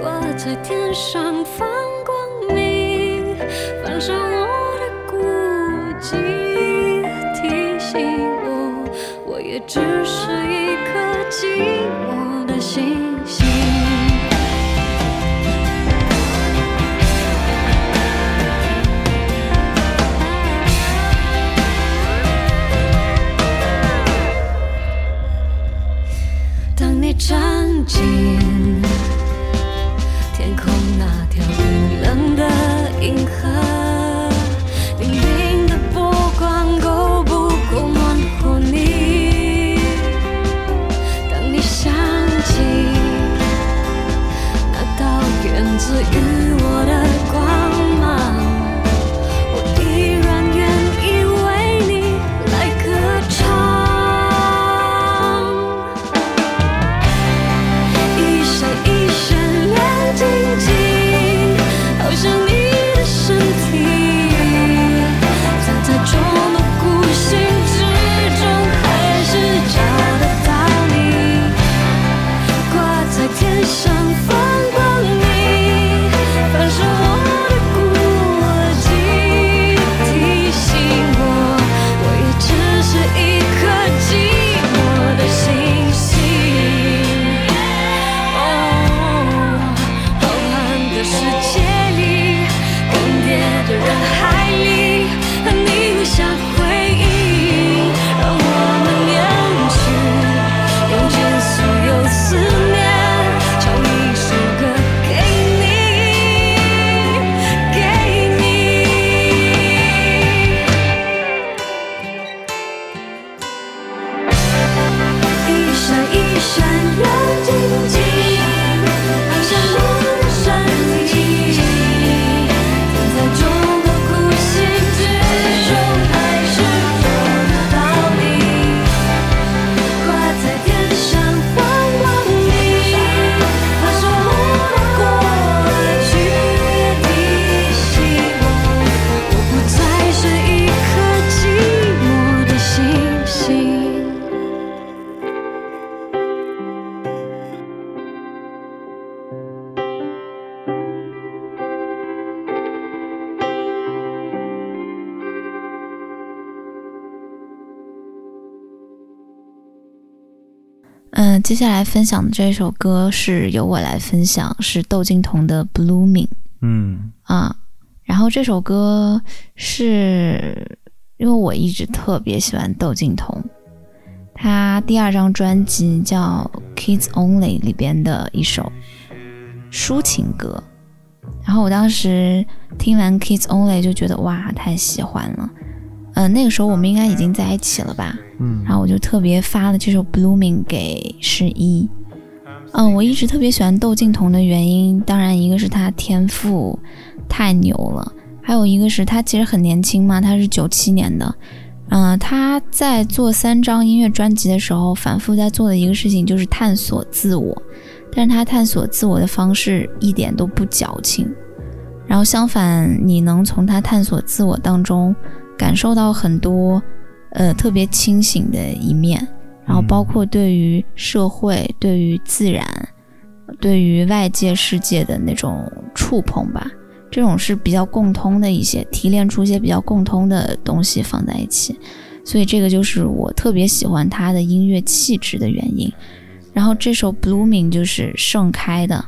挂在天上接下来分享的这首歌是由我来分享，是窦靖童的《Blooming》嗯啊。然后这首歌是因为我一直特别喜欢窦靖童，他第二张专辑叫《Kids Only》里边的一首抒情歌。然后我当时听完《Kids Only》就觉得哇，太喜欢了。嗯、那个时候我们应该已经在一起了吧？嗯然后我就特别发了这首《Blooming》给十一。嗯，我一直特别喜欢窦靖童的原因，当然一个是他天赋太牛了，还有一个是他其实很年轻嘛，他是九七年的。嗯、他在做三张音乐专辑的时候，反复在做的一个事情就是探索自我，但是他探索自我的方式一点都不矫情。然后相反，你能从他探索自我当中感受到很多呃特别清醒的一面，然后包括对于社会、对于自然、对于外界世界的那种触碰吧，这种是比较共通的一些提炼出一些比较共通的东西放在一起，所以这个就是我特别喜欢他的音乐气质的原因。然后这首《Blooming》就是盛开的，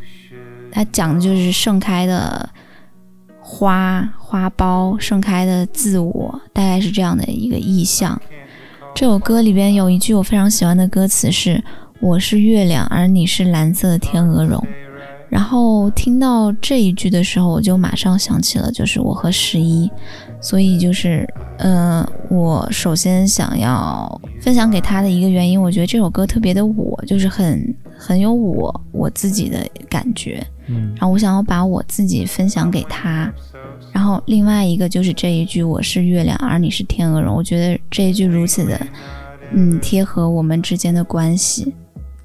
它讲的就是盛开的花花苞，盛开的自我，大概是这样的一个意象。这首歌里边有一句我非常喜欢的歌词是“我是月亮，而你是蓝色的天鹅绒”。然后听到这一句的时候，我就马上想起了就是我和十一，所以就是呃，我首先想要分享给他的一个原因，我觉得这首歌特别的我，就是很很有我我自己的感觉。嗯然后我想要把我自己分享给他。然后另外一个就是这一句“我是月亮，而你是天鹅绒”，我觉得这一句如此的，嗯，贴合我们之间的关系。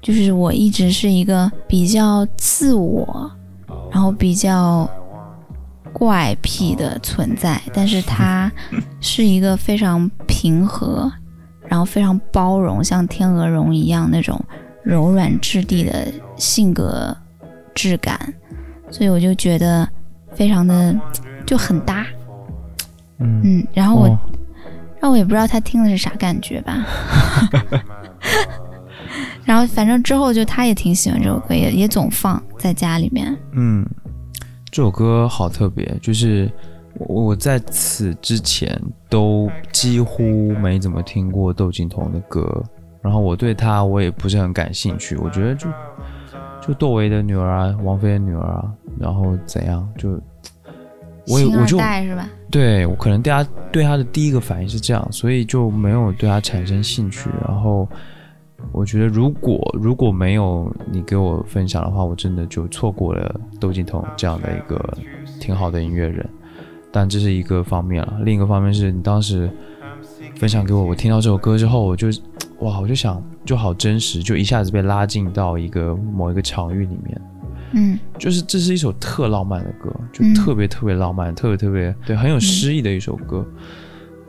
就是我一直是一个比较自我，然后比较怪癖的存在，但是他是一个非常平和，然后非常包容，像天鹅绒一样那种柔软质地的性格质感，所以我就觉得非常的就很搭，嗯嗯，然后我、哦让我也不知道他听的是啥感觉吧。[LAUGHS] 然后反正之后就他也挺喜欢这首歌，也也总放在家里面。嗯，这首歌好特别，就是我我在此之前都几乎没怎么听过窦靖童的歌，然后我对他我也不是很感兴趣，我觉得就就窦唯的女儿啊，王菲的女儿啊，然后怎样就。我也我就？对我可能对他对他的第一个反应是这样，所以就没有对他产生兴趣。然后我觉得，如果如果没有你给我分享的话，我真的就错过了窦靖童这样的一个挺好的音乐人。但这是一个方面了，另一个方面是你当时分享给我，我听到这首歌之后，我就哇，我就想就好真实，就一下子被拉进到一个某一个场域里面。嗯就是这是一首特浪漫的歌，就嗯特别特别浪漫，特别特别对，很有诗意的一首歌。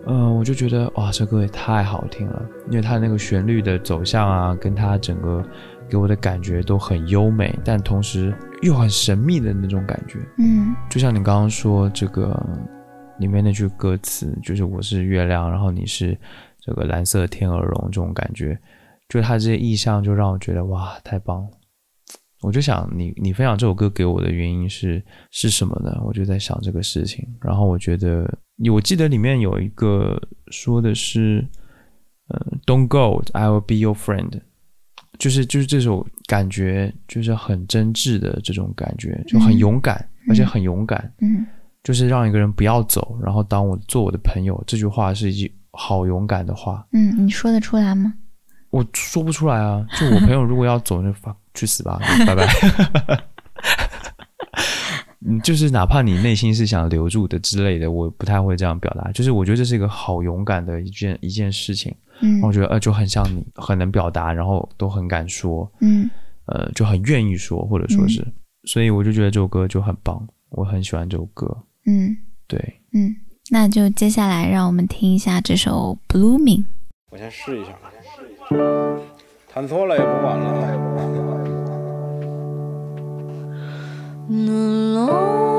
嗯、我就觉得哇，这歌也太好听了，因为它那个旋律的走向啊，跟它整个给我的感觉都很优美，但同时又很神秘的那种感觉。嗯就像你刚刚说这个里面那句歌词，就是我是月亮，然后你是这个蓝色天鹅绒，这种感觉，就它这些意象就让我觉得哇，太棒了。我就想你你分享这首歌给我的原因是是什么呢？我就在想这个事情，然后我觉得我记得里面有一个说的是，呃，Don't go, I will be your friend，就是就是这首感觉就是很真挚的这种感觉，就很嗯勇敢，而且很勇敢，嗯就是让一个人不要走，然后当我做我的朋友，这句话是一句好勇敢的话。嗯，你说得出来吗？我说不出来啊。就我朋友如果要走，那发去死吧，[LAUGHS] 拜拜。[LAUGHS] 嗯，就是哪怕你内心是想留住的之类的，我不太会这样表达。就是我觉得这是一个好勇敢的一件一件事情。嗯我觉得呃就很像你，很能表达，然后都很敢说，嗯呃就很愿意说，或者说是，所以我就觉得这首歌就很棒，我很喜欢这首歌。嗯对，嗯，那就接下来让我们听一下这首《Blooming》。我先试一下，弹错了也不晚了。Lights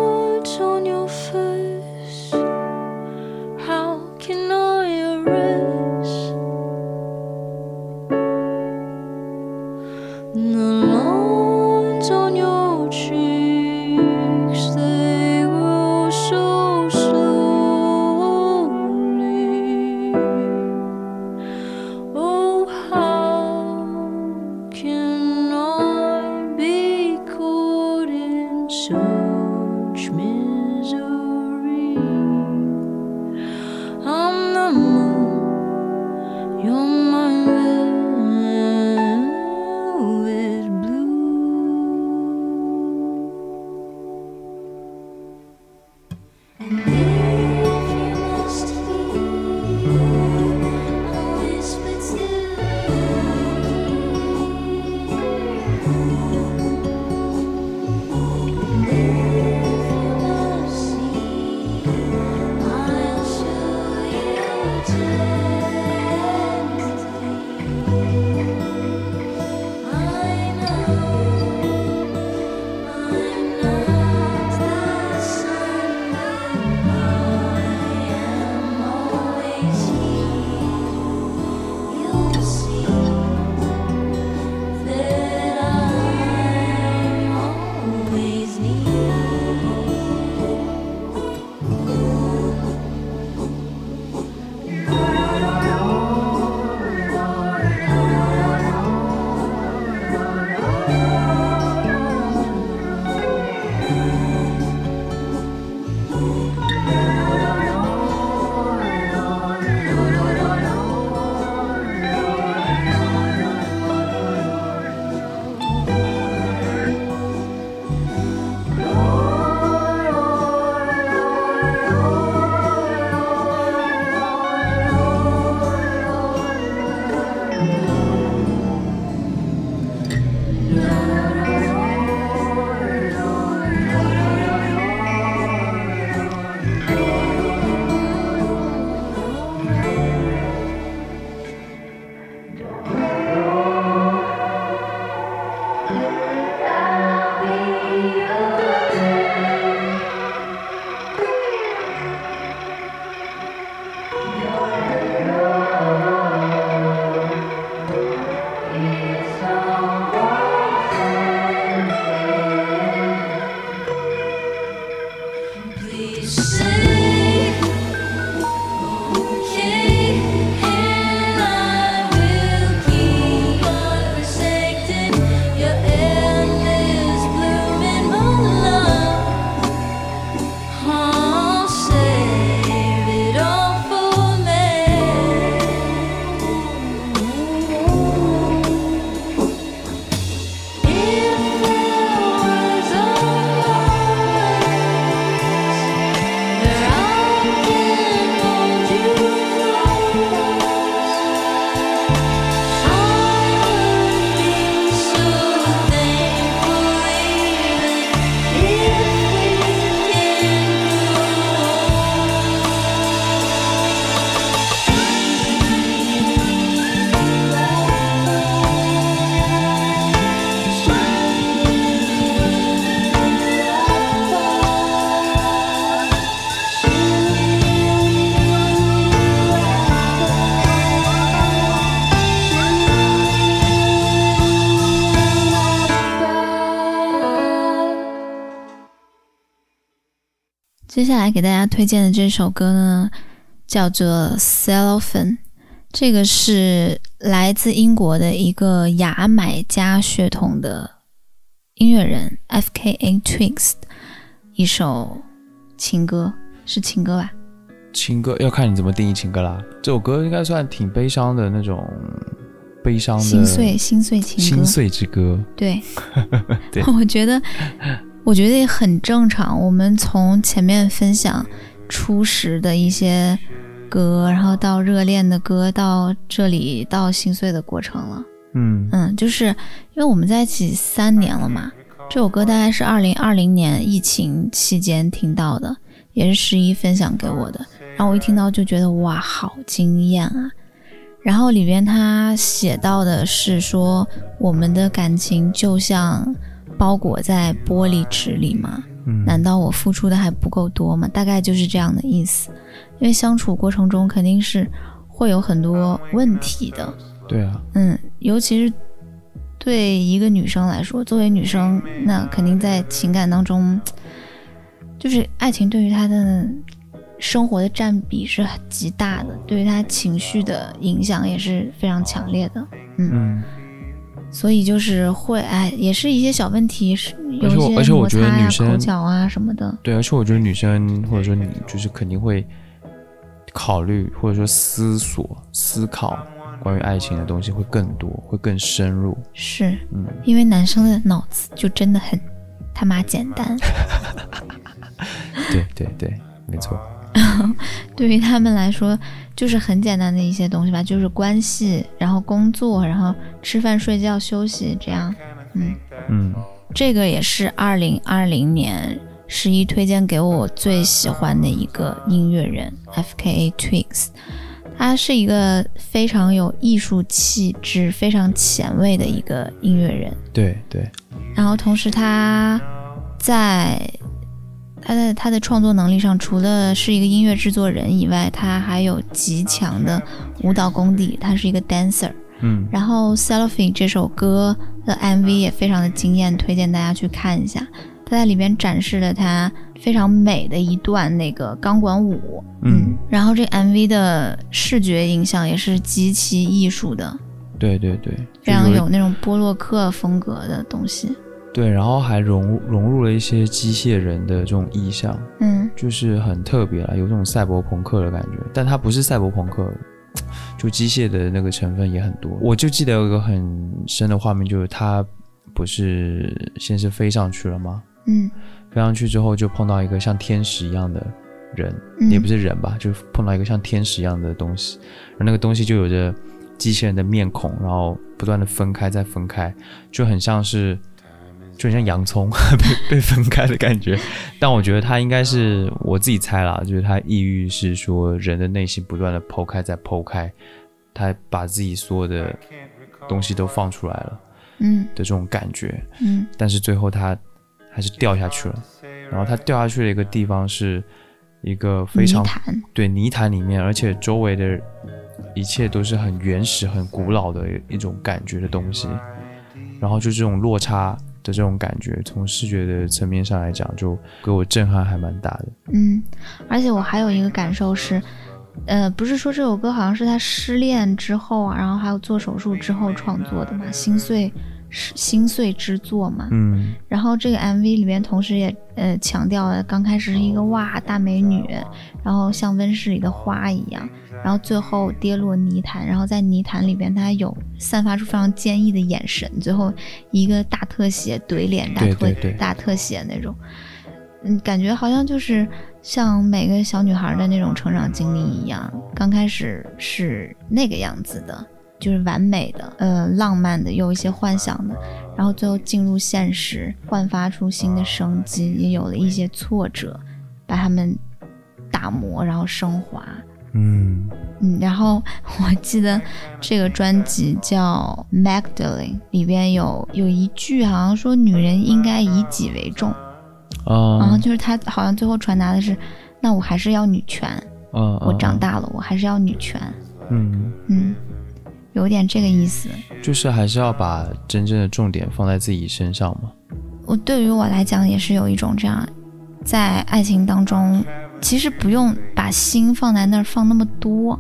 接下来给大家推荐的这首歌呢，叫做《Cellophane》，这个是来自英国的一个牙买加血统的音乐人 F.K.A. Twigs 一首情歌，是情歌吧？情歌要看你怎么定义情歌啦。这首歌应该算挺悲伤的那种悲伤的心碎心碎情歌，心碎之歌。对，[LAUGHS] 对 [LAUGHS] 我觉得，我觉得也很正常。我们从前面分享初识的一些歌，然后到热恋的歌，到这里到心碎的过程了。嗯嗯，就是因为我们在一起三年了嘛，这首歌大概是二零二零年疫情期间听到的，也是十一分享给我的。然后我一听到就觉得哇，好惊艳啊！然后里边他写到的是说，我们的感情就像包裹在玻璃纸里嘛，嗯，难道我付出的还不够多吗？大概就是这样的意思。因为相处过程中肯定是会有很多问题的，对啊，嗯，尤其是对一个女生来说，作为女生，那肯定在情感当中，就是爱情对于她的生活的占比是极大的，对于她情绪的影响也是非常强烈的。嗯，所以就是会，哎，也是一些小问题，是有而且我一些而且我觉得女生口角啊什么的。对，而且我觉得女生或者说你就是肯定会考虑或者说思索、思考关于爱情的东西会更多，会更深入。是嗯，因为男生的脑子就真的很他妈简单。[LAUGHS] 对对对，没错。[LAUGHS] 对于他们来说，就是很简单的一些东西吧，就是关系，然后工作，然后吃饭、睡觉、休息，这样。嗯，嗯这个也是二零二零年十一推荐给我最喜欢的一个音乐人，F.K.A. Twigs。他是一个非常有艺术气质、非常前卫的一个音乐人。对对，然后同时他在他在他的创作能力上，除了是一个音乐制作人以外，他还有极强的舞蹈功底，他是一个 dancer。嗯然后《Selfie》这首歌的 MV 也非常的惊艳，推荐大家去看一下。他在里边展示了他非常美的一段那个钢管舞，嗯，然后这 MV 的视觉影像也是极其艺术的，对对对，非常有那种波洛克风格的东西。对，然后还融融入了一些机械人的这种意象，嗯就是很特别了，有这种赛博朋克的感觉，但它不是赛博朋克，就机械的那个成分也很多。我就记得有一个很深的画面，就是它不是先是飞上去了吗？嗯飞上去之后就碰到一个像天使一样的人，嗯，也不是人吧，就碰到一个像天使一样的东西，然后那个东西就有着机器人的面孔，然后不断的分开再分开，就很像是就很像洋葱 [LAUGHS] 被被分开的感觉。但我觉得他应该是我自己猜啦，就是他抑郁是说人的内心不断的剖开再剖开，他把自己所有的东西都放出来了嗯的这种感觉。嗯但是最后他还是掉下去了。然后他掉下去的一个地方是一个非常泥，对泥潭里面，而且周围的一切都是很原始、很古老的一种感觉的东西。然后就这种落差的这种感觉，从视觉的层面上来讲，就给我震撼还蛮大的。嗯，而且我还有一个感受是，呃，不是说这首歌好像是他失恋之后啊，然后还有做手术之后创作的嘛，心碎是心碎之作嘛。嗯然后这个 MV 里面同时也呃强调了，刚开始是一个哇大美女，然后像温室里的花一样，然后最后跌落泥潭，然后在泥潭里边它有散发出非常坚毅的眼神，最后一个大特写怼脸大特大特写那种，嗯，感觉好像就是像每个小女孩的那种成长经历一样，刚开始是那个样子的。就是完美的，呃，浪漫的，有一些幻想的，然后最后进入现实，焕发出新的生机，也有了一些挫折，把它们打磨，然后升华。嗯嗯，然后我记得这个专辑叫《Magdalene》，里边有有一句好像说女人应该以己为重，然后啊就是他好像最后传达的是，那我还是要女权，嗯，我长大了，我还是要女权。嗯，嗯，有点这个意思。就是还是要把真正的重点放在自己身上嘛。我对于我来讲也是有一种这样，在爱情当中，其实不用把心放在那儿放那么多，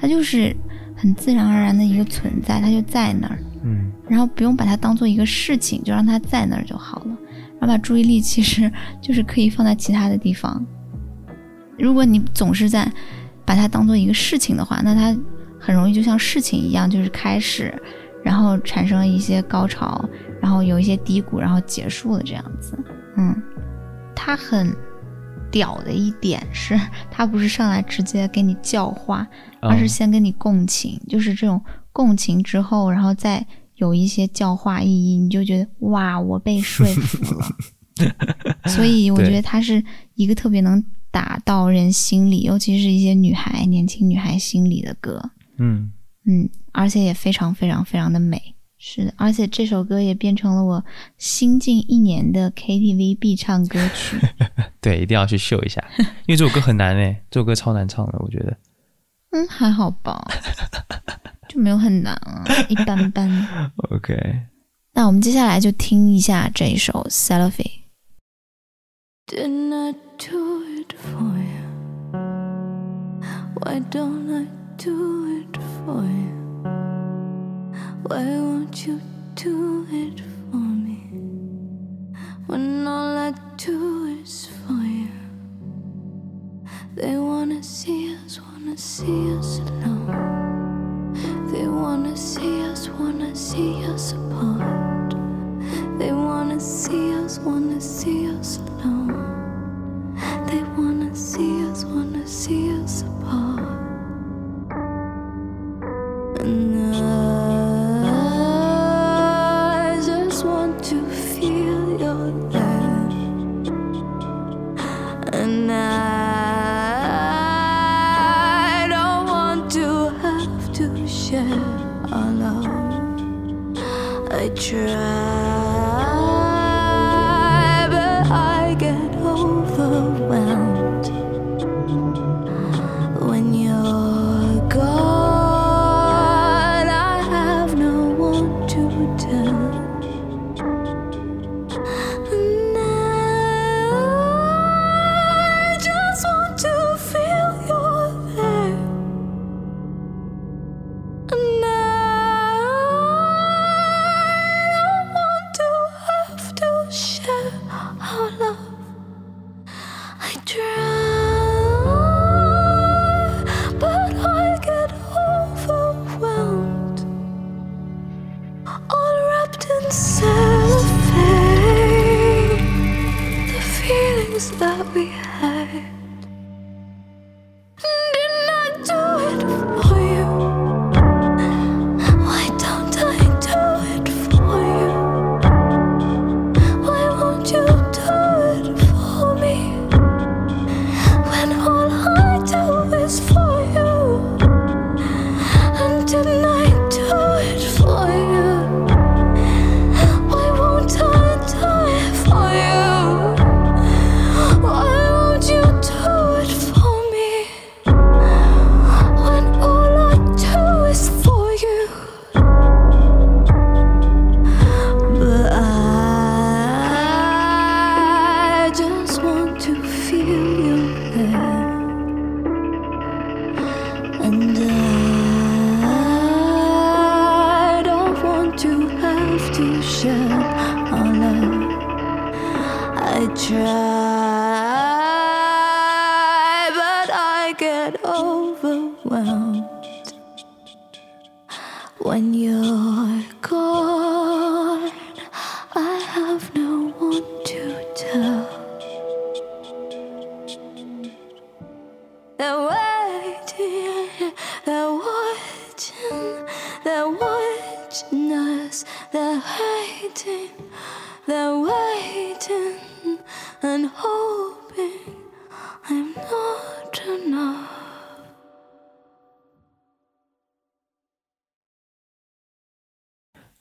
它就是很自然而然的一个存在，它就在那儿，嗯然后不用把它当做一个事情，就让它在那儿就好了。然后把注意力其实就是可以放在其他的地方。如果你总是在把它当做一个事情的话，那它很容易就像事情一样，就是开始，然后产生一些高潮，然后有一些低谷，然后结束了这样子。嗯，它很屌的一点是，他不是上来直接给你教化，而是嗯先跟你共情，就是这种共情之后，然后再有一些教化意义，你就觉得哇，我被说服了。[LAUGHS] 所以我觉得他是一个特别能打到人心里，尤其是一些女孩、年轻女孩心里的歌。嗯，嗯，而且也非常非常非常的美。是的，而且这首歌也变成了我新近一年的 KTV 必唱歌曲。[LAUGHS] 对，一定要去秀一下，因为这首歌很难诶，这首歌超难唱的，我觉得。嗯，还好吧，就没有很难啊，一般般。[LAUGHS] OK，[LAUGHS] 那我们接下来就听一下这一首《Cellophane》。Didn't I do it for you? Why don't I do it for you? Why won't you do it for me? When all I do is for you. They wanna see us, wanna see us alone. They wanna see us, wanna see us apart. They wanna see us, wanna see us alone. They wanna see us, wanna see us apart. And I I try,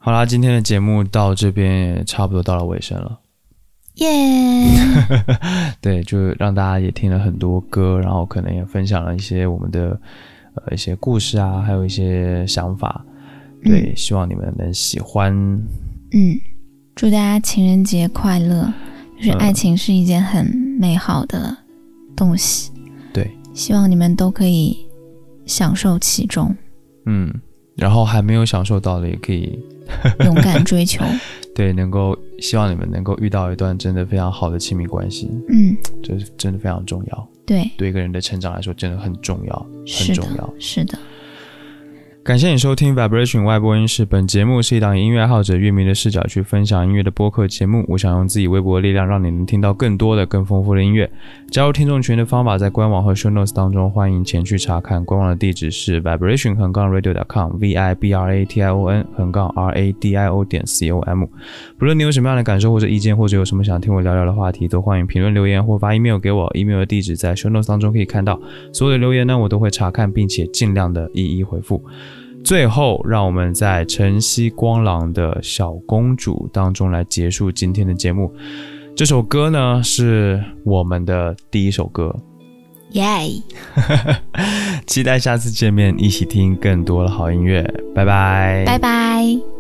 好啦，今天的节目到这边也差不多到了尾声了。耶、[LAUGHS] 对，就让大家也听了很多歌，然后可能也分享了一些我们的呃一些故事啊，还有一些想法。对，希望你们能喜欢。嗯，祝大家情人节快乐！就是嗯爱情是一件很美好的东西，对，希望你们都可以享受其中，嗯，然后还没有享受到的也可以，勇敢追求。[LAUGHS] 对，能够希望你们能够遇到一段真的非常好的亲密关系，嗯，这是真的非常重要，对，对一个人的成长来说真的很重要，很重要。，是的。感谢你收听 Vibration 外播音室。本节目是一档音乐爱好者、乐迷的视角去分享音乐的播客节目。我想用自己微薄的力量，让你能听到更多的、更丰富的音乐。加入听众群的方法在官网和 Show Notes 当中，欢迎前去查看。官网的地址是 vibration 横杠 radio.com，v i b r a t i o n 横杠 r a d i o 点 c o m。不论你有什么样的感受或者意见，或者有什么想听我聊聊的话题，都欢迎评论留言或发 email 给我。email 的地址在 Show Notes 当中可以看到。所有的留言呢，我都会查看，并且尽量的一一回复。最后，让我们在晨曦光朗的小公主当中来结束今天的节目。这首歌呢，是我们的第一首歌。耶、[LAUGHS] 期待下次见面，一起听更多的好音乐。拜拜，拜拜。